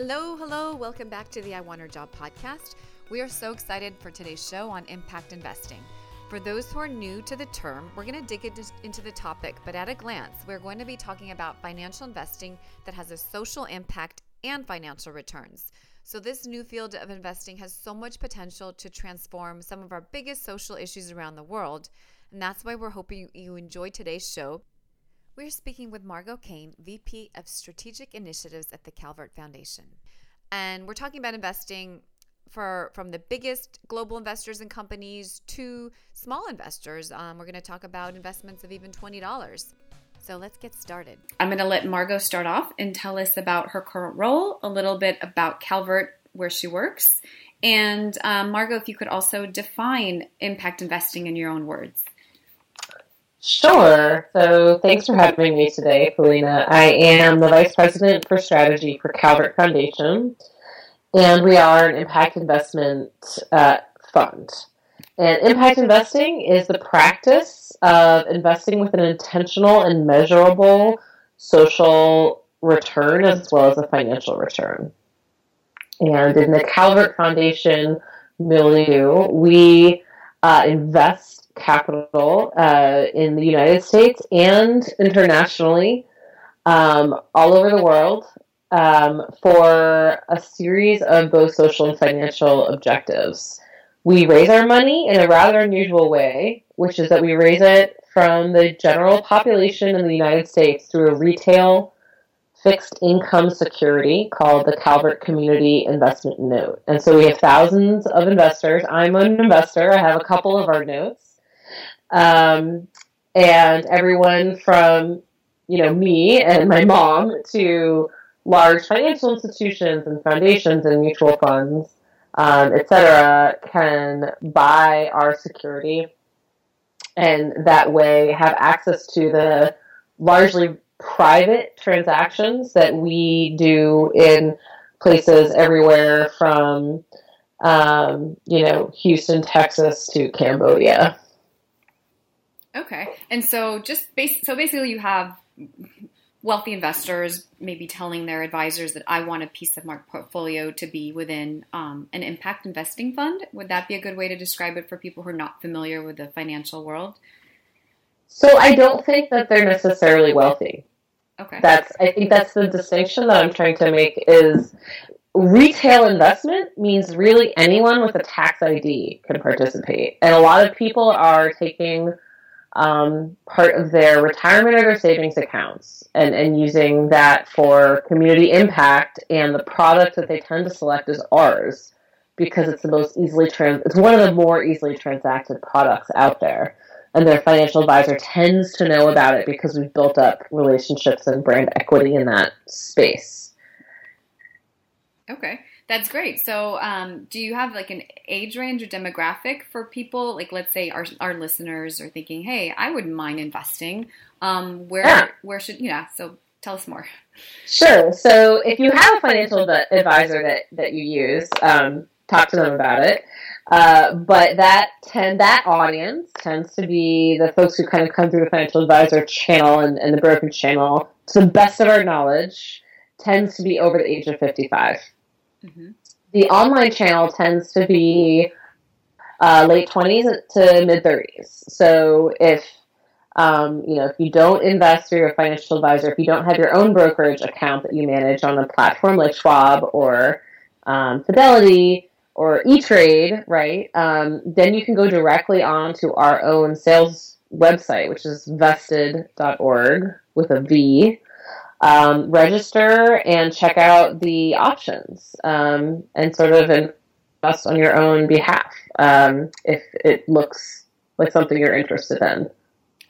Hello, hello. Welcome back to the I Want Her Job podcast. We are so excited for today's show on impact investing. For those who are new to the term, we're going to dig into the topic, but at a glance, we're going to be talking about financial investing that has a social impact and financial returns. So, this new field of investing has so much potential to transform some of our biggest social issues around the world. And that's why we're hoping you enjoy today's show we're speaking with Margot Kane, VP of Strategic Initiatives at the Calvert Foundation. And we're talking about investing for from the biggest global investors and companies to small investors. Um, we're going to talk about investments of even $20. So let's get started. I'm going to let Margot start off and tell us about her current role, a little bit about Calvert, where she works. And um, Margot, if you could also define impact investing in your own words. Sure. So thanks for having me today, Felina. I am the Vice President for Strategy for Calvert Foundation, and we are an impact investment uh, fund. And impact investing is the practice of investing with an intentional and measurable social return as well as a financial return. And in the Calvert Foundation milieu, we uh, invest capital uh, in the United States and internationally, um, all over the world, um, for a series of both social and financial objectives. We raise our money in a rather unusual way, which is that we raise it from the general population in the United States through a retail fixed income security called the Calvert Community Investment Note. And so we have thousands of investors. I'm an investor. I have a couple of our notes. Um, and everyone from, you know, me and my mom to large financial institutions and foundations and mutual funds, um, etc., can buy our security and that way have access to the largely private transactions that we do in places everywhere from, um, you know, Houston, Texas to Cambodia. Okay. And so just base, so basically you have wealthy investors maybe telling their advisors that I want a piece of my portfolio to be within um, an impact investing fund. Would that be a good way to describe it for people who are not familiar with the financial world? So I don't think that they're necessarily wealthy. Okay. That's I think that's the distinction that I'm trying to make is retail investment means really anyone with a tax ID can participate. And a lot of people are taking um, part of their retirement or their savings accounts and, and using that for community impact. And the product that they tend to select is ours because it's the most easily trans it's one of the more easily transacted products out there. And their financial advisor tends to know about it because we've built up relationships and brand equity in that space. Okay. That's great. So, um, do you have like an age range or demographic for people? Like, let's say our, our listeners are thinking, "Hey, I wouldn't mind investing. Um, where yeah. where should you know?" So, tell us more. Sure. So, if you have a financial advisor that that you use, um, talk to them about it. Uh, but that tend that audience tends to be the folks who kind of come through the financial advisor channel and, and the brokerage channel. To the best of our knowledge, tends to be over the age of fifty five. Mm-hmm. The online channel tends to be uh, late 20s to mid 30s. So if um, you know, if you don't invest through a financial advisor, if you don't have your own brokerage account that you manage on a platform like Schwab or um, Fidelity or E-Trade, right, um, then you can go directly onto our own sales website, which is vested.org with a V um, register and check out the options um, and sort of invest on your own behalf um, if it looks like something you're interested in.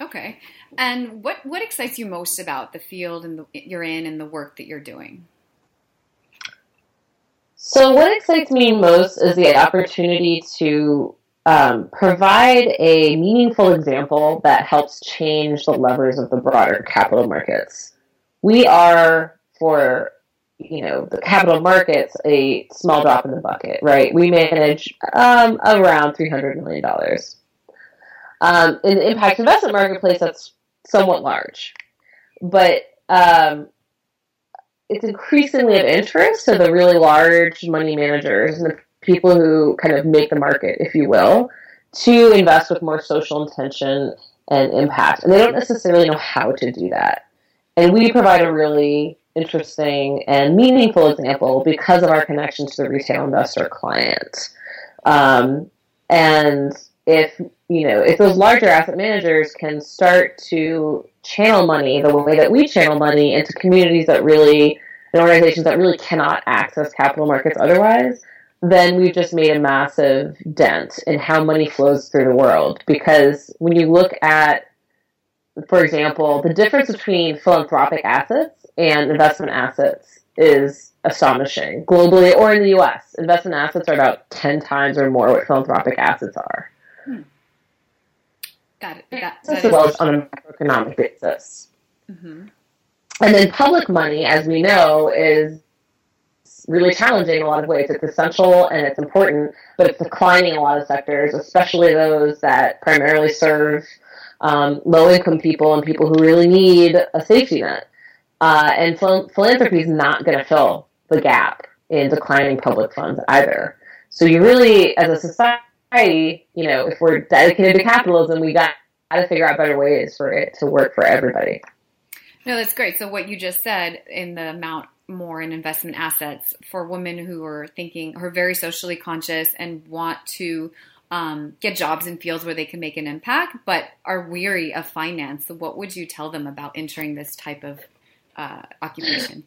Okay. And what, what excites you most about the field and the, you're in and the work that you're doing? So, what excites me most is the opportunity to um, provide a meaningful example that helps change the levers of the broader capital markets we are for you know the capital markets a small drop in the bucket, right? We manage um, around three hundred million dollars. Um, in the impact investment marketplace, that's somewhat large, but um, it's increasingly of interest to the really large money managers and the people who kind of make the market, if you will, to invest with more social intention and impact. And they don't necessarily know how to do that. And we provide a really interesting and meaningful example because of our connection to the retail investor client. Um, and if you know if those larger asset managers can start to channel money the way that we channel money into communities that really and organizations that really cannot access capital markets otherwise, then we've just made a massive dent in how money flows through the world. Because when you look at, for example, the difference between philanthropic assets and investment assets is astonishing. Globally or in the US, investment assets are about 10 times or more what philanthropic assets are. Hmm. Got it. That, that as well as on a macroeconomic basis. Mm-hmm. And then public money, as we know, is really challenging in a lot of ways. It's essential and it's important, but it's declining in a lot of sectors, especially those that primarily serve um, low income people and people who really need a safety net. Uh, and phil- philanthropy is not going to fill the gap in declining public funds either. So you really, as a society, you know, if we're dedicated to capitalism, we got to figure out better ways for it to work for everybody. No, that's great. So what you just said in the amount more in investment assets for women who are thinking, who are very socially conscious and want to um, get jobs in fields where they can make an impact, but are weary of finance. So what would you tell them about entering this type of uh, occupation?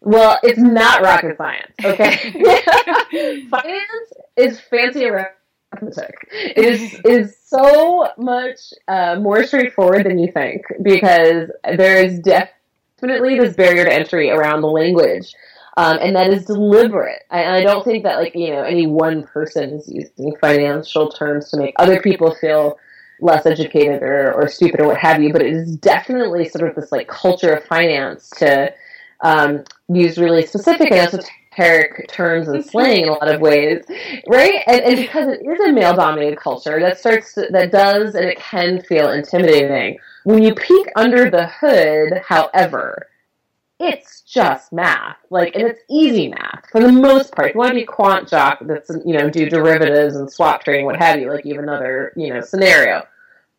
Well, it's not rocket science, okay? finance is fancy arithmetic. It is is so much uh, more straightforward than you think because there is definitely this barrier to entry around the language. Um, and that is deliberate. I, I don't think that like you know any one person is using financial terms to make other people feel less educated or, or stupid or what have you. But it is definitely sort of this like culture of finance to um, use really specific and esoteric terms and slang in a lot of ways, right? And, and because it is a male-dominated culture, that starts to, that does and it can feel intimidating. When you peek under the hood, however, it's just math, like, and it's easy math for the most part. If you want to be quant jock that's you know do derivatives and swap trading, what have you, like you have another you know scenario.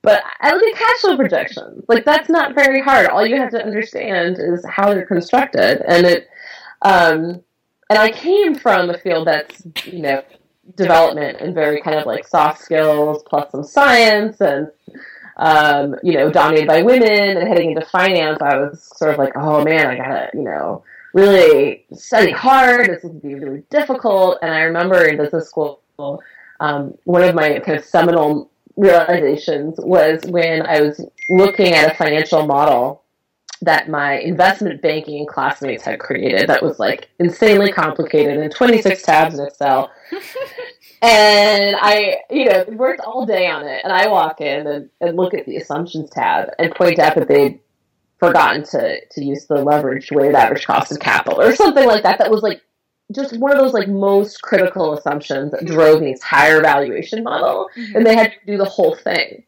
But I look at cash flow projections. Like that's not very hard. All you have to understand is how they're constructed, and it. Um, and I came from a field that's you know development and very kind of like soft skills plus some science and um, you know dominated by women and heading into finance. I was sort of like, oh man, I gotta you know really study hard. This is gonna be really difficult. And I remember in business school, um, one of my kind of seminal realizations was when I was looking at a financial model that my investment banking classmates had created that was like insanely complicated and 26 tabs in Excel. and I, you know, worked all day on it. And I walk in and, and look at the assumptions tab and point out that they'd forgotten to, to use the leverage weighted average cost of capital or something like that. That was like just one of those like most critical assumptions that drove the entire valuation model, mm-hmm. and they had to do the whole thing.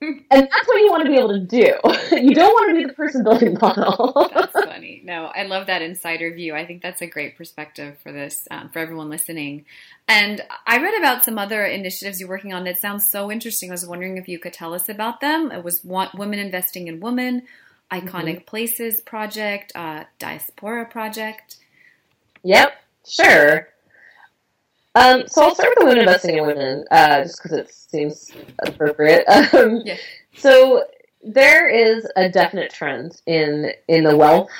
and that's what you want to be able to do. you don't want to be the person building the model. that's funny. No, I love that insider view. I think that's a great perspective for this um, for everyone listening. And I read about some other initiatives you're working on that sounds so interesting. I was wondering if you could tell us about them. It was Women Investing in Women, Iconic mm-hmm. Places Project, uh, Diaspora Project. Yep, sure. Um, so I'll start with the women investing in women, uh, just because it seems appropriate. Um, yeah. So there is a definite trend in in the wealth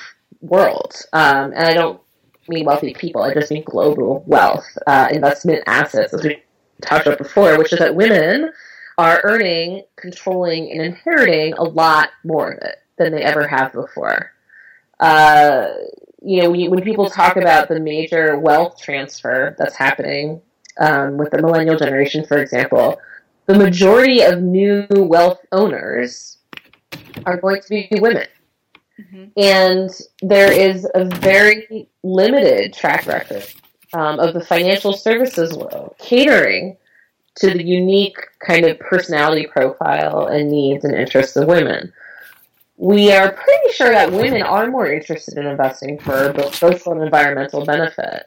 world, um, and I don't mean wealthy people. I just mean global wealth, uh, investment assets, as we talked about before, which is that women are earning, controlling, and inheriting a lot more of it than they ever have before. Uh, you know, when people talk about the major wealth transfer that's happening um, with the millennial generation, for example, the majority of new wealth owners are going to be women. Mm-hmm. And there is a very limited track record um, of the financial services world catering to the unique kind of personality profile and needs and interests of women we are pretty sure that women are more interested in investing for both social and environmental benefit.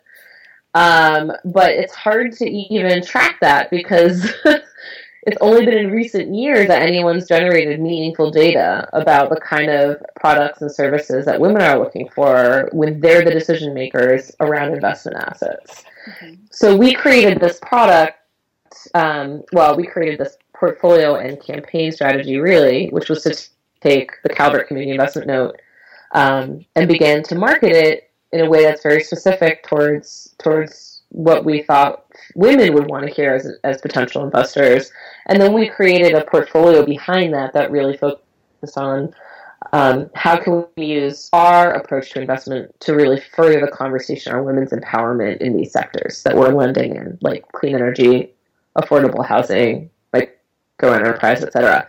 Um, but it's hard to even track that because it's only been in recent years that anyone's generated meaningful data about the kind of products and services that women are looking for when they're the decision makers around investment assets. Okay. So we created this product. Um, well, we created this portfolio and campaign strategy, really, which was to take the Calvert Community Investment Note um, and began to market it in a way that's very specific towards towards what we thought women would want to hear as, as potential investors. And then we created a portfolio behind that that really focused on um, how can we use our approach to investment to really further the conversation on women's empowerment in these sectors that we're lending in, like clean energy, affordable housing, like go enterprise, etc.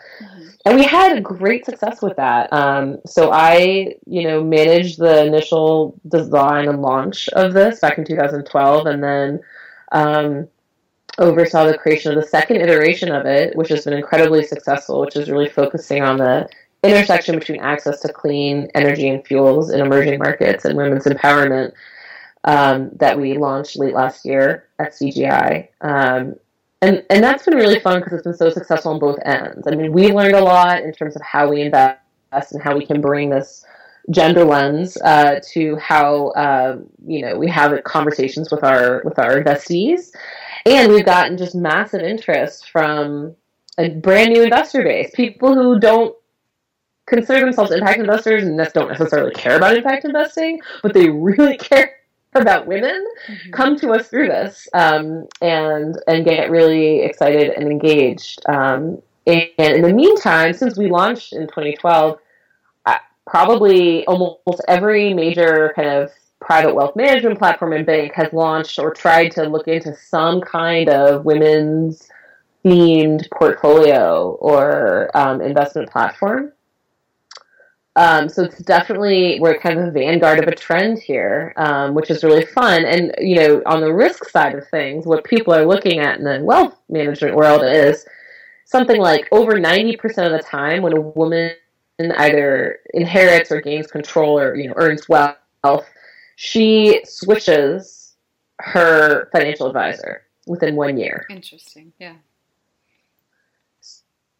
And we had great success with that. Um, so I, you know, managed the initial design and launch of this back in 2012, and then um, oversaw the creation of the second iteration of it, which has been incredibly successful, which is really focusing on the intersection between access to clean energy and fuels in emerging markets and women's empowerment um, that we launched late last year at CGI. Um, and, and that's been really fun because it's been so successful on both ends. I mean, we learned a lot in terms of how we invest and how we can bring this gender lens uh, to how uh, you know we have conversations with our with our investees, and we've gotten just massive interest from a brand new investor base, people who don't consider themselves impact investors and don't necessarily care about impact investing, but they really care about women mm-hmm. come to us through this um, and and get really excited and engaged. Um, and, in the meantime, since we launched in 2012, uh, probably almost every major kind of private wealth management platform and bank has launched or tried to look into some kind of women's themed portfolio or um, investment platform. Um, so it's definitely we're kind of a vanguard of a trend here, um, which is really fun. And you know, on the risk side of things, what people are looking at in the wealth management world is something like over ninety percent of the time when a woman either inherits or gains control or you know earns wealth, she switches her financial advisor within one year. Interesting. Yeah.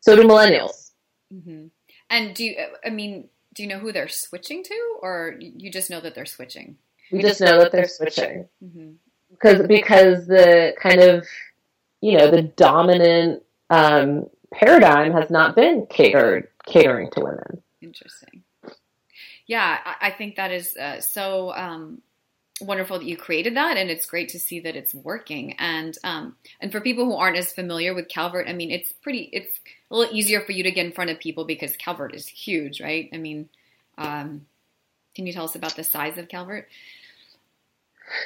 So do millennials. Mm-hmm. And do you, I mean, do you know who they're switching to, or you just know that they're switching? We just know that they're switching mm-hmm. because because the kind of you know the dominant um, paradigm has not been catered catering to women. Interesting. Yeah, I, I think that is uh, so um, wonderful that you created that, and it's great to see that it's working. And um, and for people who aren't as familiar with Calvert, I mean, it's pretty. It's a little easier for you to get in front of people because Calvert is huge, right? I mean, um, can you tell us about the size of Calvert?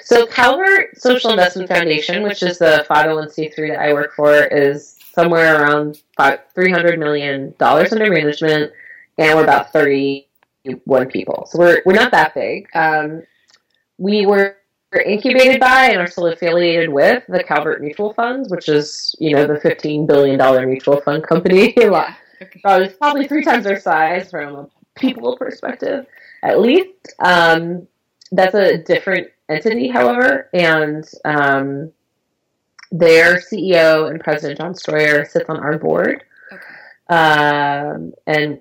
So Calvert Social Investment Foundation, which is the 501c3 that I work for, is somewhere around five, $300 million under management, and we're about 31 people. So we're, we're not that big. Um, we were incubated by and are still affiliated with the Calvert Mutual Funds, which is, you know, the $15 billion mutual fund company. yeah. Probably, probably three times our size from a people perspective, at least. Um, that's a different entity, however, and um, their CEO and president, John Streur, sits on our board. Okay. Um, and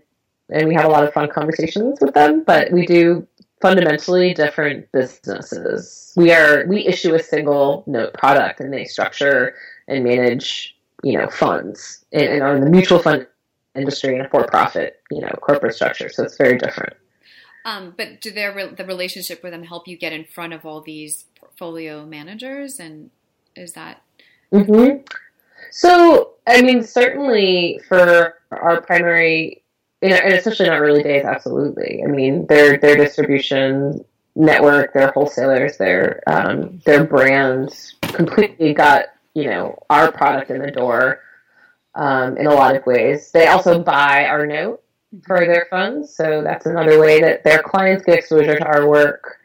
and we have a lot of fun conversations with them, but we do fundamentally different businesses. We are we issue a single note product and they structure and manage, you know, funds and, and are in the mutual fund industry and a for-profit, you know, corporate structure. So it's very different. Um, but do their the relationship with them help you get in front of all these portfolio managers, and is that? Mm-hmm. So I mean, certainly for our primary and especially not our early days, absolutely. I mean, their their distribution network, their wholesalers, their um, their brands completely got you know our product in the door um, in a lot of ways. They also buy our note for their funds, so that's another way that their clients get exposure to our work.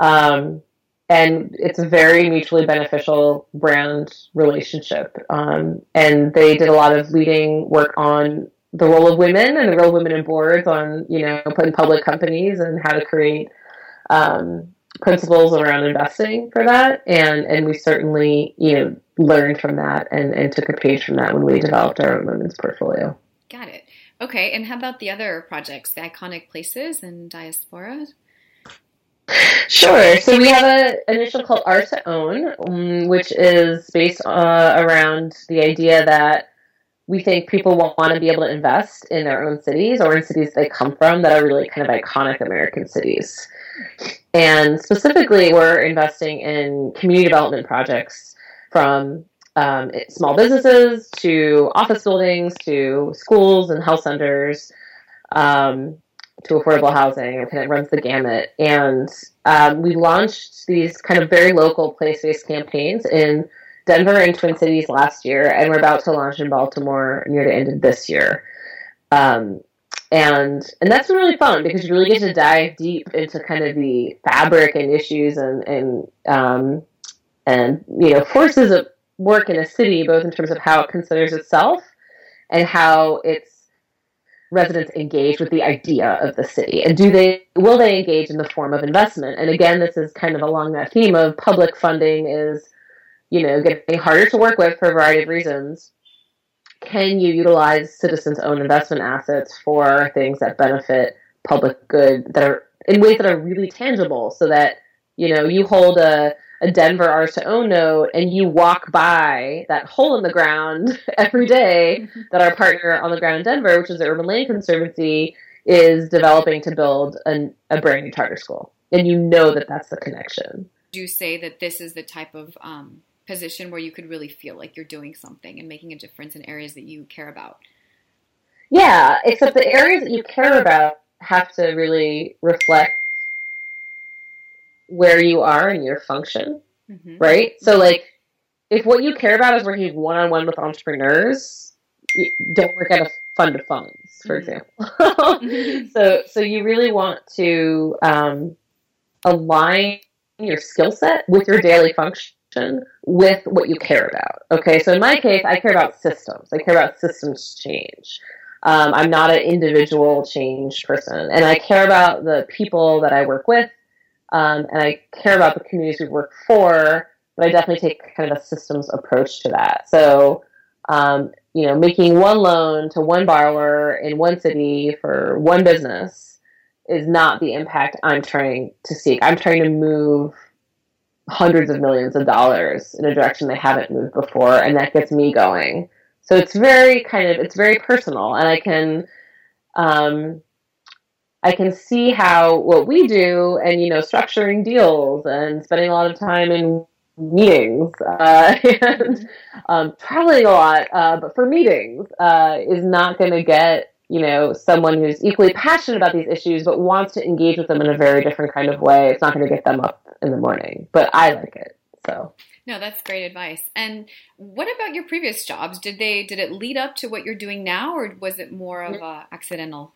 Um, and it's a very mutually beneficial brand relationship. Um, and they did a lot of leading work on the role of women and the role of women in boards on you know putting public companies and how to create um, principles around investing for that. And and we certainly you know learned from that and and took a page from that when we developed our own women's portfolio. Got it. Okay and how about the other projects the iconic places and diaspora? Sure. So we have an initiative called Ours to Own, which is based uh, around the idea that we think people will want to be able to invest in their own cities or in cities they come from that are really kind of iconic American cities. And specifically, we're investing in community development projects from um, small businesses to office buildings to schools and health centers. Um, to affordable housing. It kind of runs the gamut. And um, we launched these kind of very local place based campaigns in Denver and Twin Cities last year, and we're about to launch in Baltimore near the end of this year. Um, and and that's been really fun because you really get to dive deep into kind of the fabric and issues and and um, and you know forces of work in a city, both in terms of how it considers itself and how its residents engage with the idea of the city and do they will they engage in the form of investment and again this is kind of along that theme of public funding is you know getting harder to work with for a variety of reasons can you utilize citizens own investment assets for things that benefit public good that are in ways that are really tangible so that you know you hold a a Denver Ours to Own note and you walk by that hole in the ground every day mm-hmm. that our partner on the ground in Denver, which is the Urban Land Conservancy, is developing to build an, a brand new charter school. And you know that that's the connection. Do you say that this is the type of um, position where you could really feel like you're doing something and making a difference in areas that you care about? Yeah, except the areas that you care about have to really reflect where you are in your function, mm-hmm. right? So, like, if what you care about is working one on one with entrepreneurs, don't work at a fund of funds, for mm-hmm. example. so, so you really want to um, align your skill set with your daily function with what you care about. Okay, so in my case, I care about systems. I care about systems change. Um, I'm not an individual change person, and I care about the people that I work with um, and I care about the communities we work for, but I definitely take kind of a systems approach to that. So, um, you know, making one loan to one borrower in one city for one business is not the impact I'm trying to seek. I'm trying to move hundreds of millions of dollars in a direction they haven't moved before, and that gets me going. So it's very kind of it's very personal, and I can um, I can see how what we do and, you know, structuring deals and spending a lot of time in meetings uh, and um, traveling a lot, uh, but for meetings uh, is not going to get, you know, someone who's equally passionate about these issues but wants to engage with them in a very different kind of way. It's not going to get them up in the morning, but I like it. So. No, that's great advice. And what about your previous jobs? Did they did it lead up to what you're doing now, or was it more of a accidental?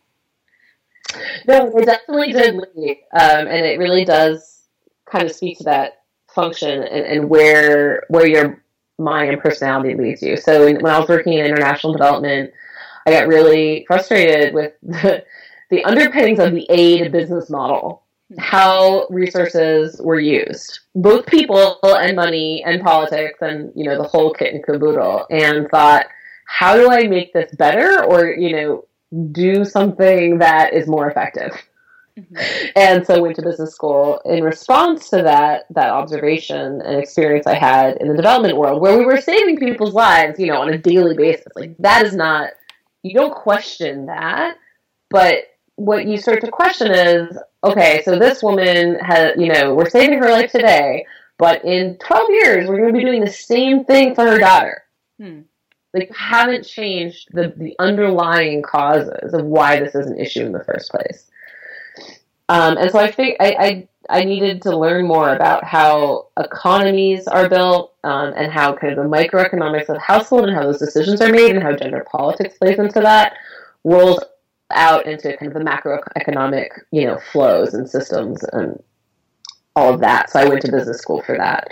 No, it definitely did lead, um, and it really does kind of speak to that function and, and where where your mind and personality leads you. So when I was working in international development, I got really frustrated with the, the underpinnings of the aid business model, how resources were used, both people and money and politics and you know the whole kit and caboodle, and thought, how do I make this better, or you know do something that is more effective. Mm-hmm. And so went to business school in response to that that observation and experience I had in the development world where we were saving people's lives, you know, on a daily basis. Like that is not you don't question that, but what you start to question is, okay, so this woman has, you know, we're saving her life today, but in 12 years we're going to be doing the same thing for her daughter. Hmm like haven't changed the, the underlying causes of why this is an issue in the first place. Um, and so I think I, I, I needed to learn more about how economies are built um, and how kind of the microeconomics of household and how those decisions are made and how gender politics plays into that rolls out into kind of the macroeconomic you know flows and systems and all of that. So I went to business school for that.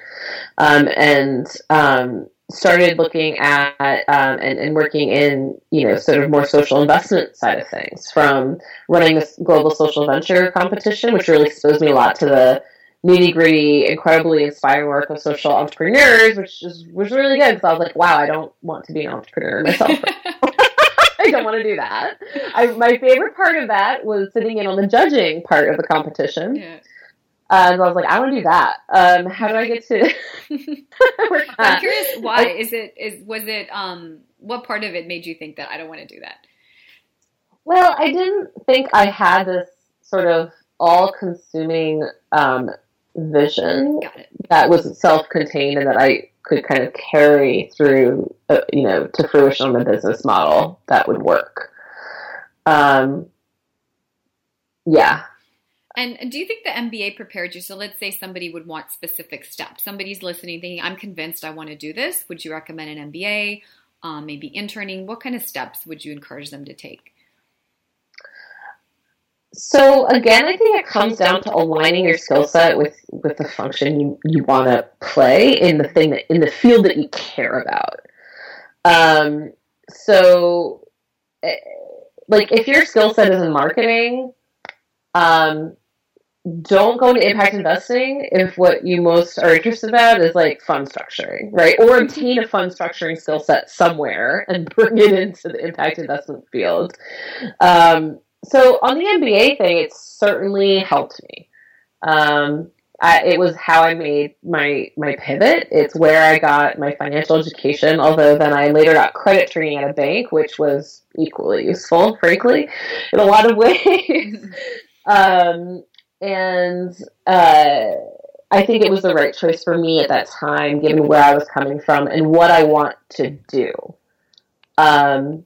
Um, and um, started looking at um, and, and working in you know sort of more social investment side of things from running this global social venture competition which really exposed me a lot to the nitty gritty incredibly inspiring work of social entrepreneurs which is, was really good because i was like wow i don't want to be an entrepreneur myself I don't want to do that. I, my favorite part of that was sitting in on the judging part of the competition. Yeah. Uh, and I was like, I want to do that. Um, how do I get to? I'm curious why. Is it is was it um what part of it made you think that I don't want to do that? Well, I didn't think I had this sort of all-consuming um, vision that was self-contained and that I could kind of carry through, uh, you know, to fruition on a business model that would work. Um, yeah, and do you think the MBA prepared you? So let's say somebody would want specific steps. Somebody's listening, thinking, "I'm convinced I want to do this." Would you recommend an MBA? Um, maybe interning. What kind of steps would you encourage them to take? So again, I think it comes down to aligning your skill set with with the function you, you want to play in the thing that in the field that you care about. Um, so, eh, like if your skill set is in marketing, um, don't go into impact investing if what you most are interested about is like fund structuring, right? Or obtain a fund structuring skill set somewhere and bring it into the impact investment field. Um, so on the MBA thing, it certainly helped me. Um, I, it was how I made my my pivot. It's where I got my financial education. Although then I later got credit training at a bank, which was equally useful, frankly, in a lot of ways. um, and uh, I think it was the right choice for me at that time, given where I was coming from and what I want to do, um,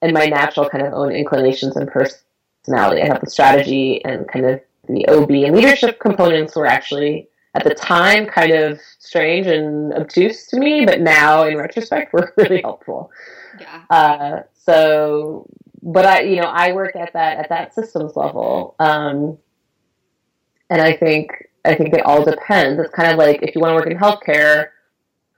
and my natural kind of own inclinations and personality. I have the strategy and kind of the OB and leadership components were actually at the time kind of strange and obtuse to me, but now in retrospect were really helpful. Yeah. Uh, so, but I, you know, I work at that at that systems level. Um, and I think I think it all depends. It's kind of like if you want to work in healthcare,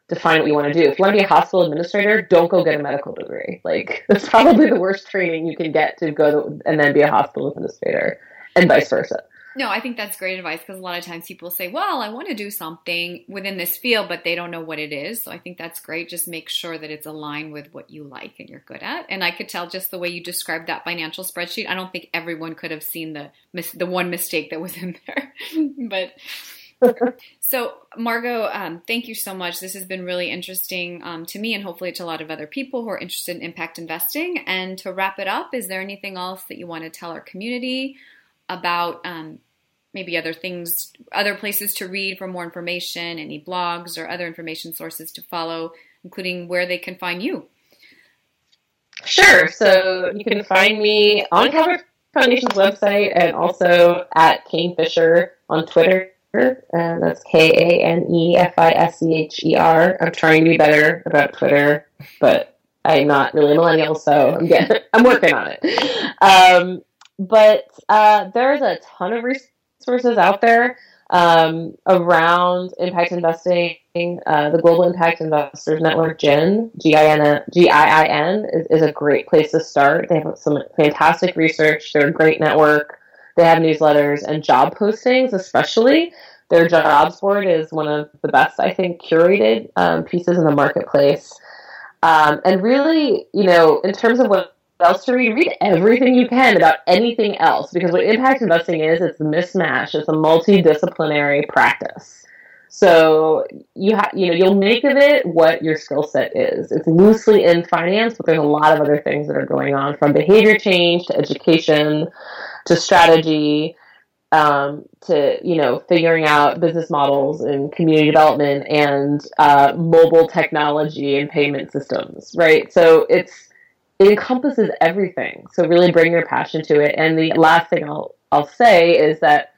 define what you want to do. If you want to be a hospital administrator, don't go get a medical degree. Like that's probably the worst training you can get to go to, and then be a hospital administrator, and vice versa. No, I think that's great advice because a lot of times people say, well, I want to do something within this field, but they don't know what it is. So I think that's great. Just make sure that it's aligned with what you like and you're good at. And I could tell just the way you described that financial spreadsheet, I don't think everyone could have seen the the one mistake that was in there. but so, Margot, um, thank you so much. This has been really interesting um, to me and hopefully to a lot of other people who are interested in impact investing. And to wrap it up, is there anything else that you want to tell our community? About um, maybe other things, other places to read for more information, any blogs or other information sources to follow, including where they can find you. Sure. So you can find me on Calvert Foundation's website and also at Kane Fischer on Twitter. And that's K A N E F I S C H E R. I'm trying to be better about Twitter, but I'm not really a millennial, so I'm getting, I'm working on it. Um, but uh, there's a ton of resources out there um, around impact investing. Uh, the Global Impact Investors Network, GIN, G-I-N, G-I-I-N, is, is a great place to start. They have some fantastic research. They're a great network. They have newsletters and job postings, especially. Their jobs board is one of the best, I think, curated um, pieces in the marketplace. Um, and really, you know, in terms of what else to read, everything you can about anything else because what impact investing is, it's a mismatch. It's a multidisciplinary practice. So you you know, you'll make of it what your skill set is. It's loosely in finance, but there's a lot of other things that are going on from behavior change to education to strategy um, to you know figuring out business models and community development and uh, mobile technology and payment systems. Right. So it's it encompasses everything. So really bring your passion to it. And the last thing I'll I'll say is that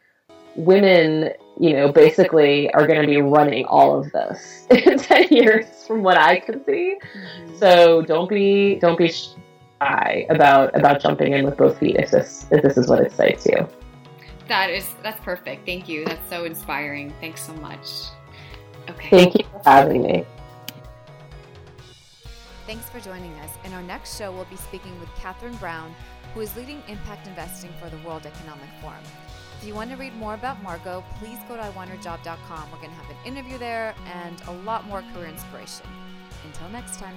women, you know, basically are going to be running all of this in 10 years from what I can see. Mm-hmm. So don't be don't be shy about about jumping in with both feet if this if this is what excites you. That is that's perfect. Thank you. That's so inspiring. Thanks so much. Okay. Thank you for having me. Thanks for joining us. In our next show, we'll be speaking with Catherine Brown, who is leading impact investing for the World Economic Forum. If you want to read more about Margot, please go to iwantherjob.com. We're going to have an interview there and a lot more career inspiration. Until next time.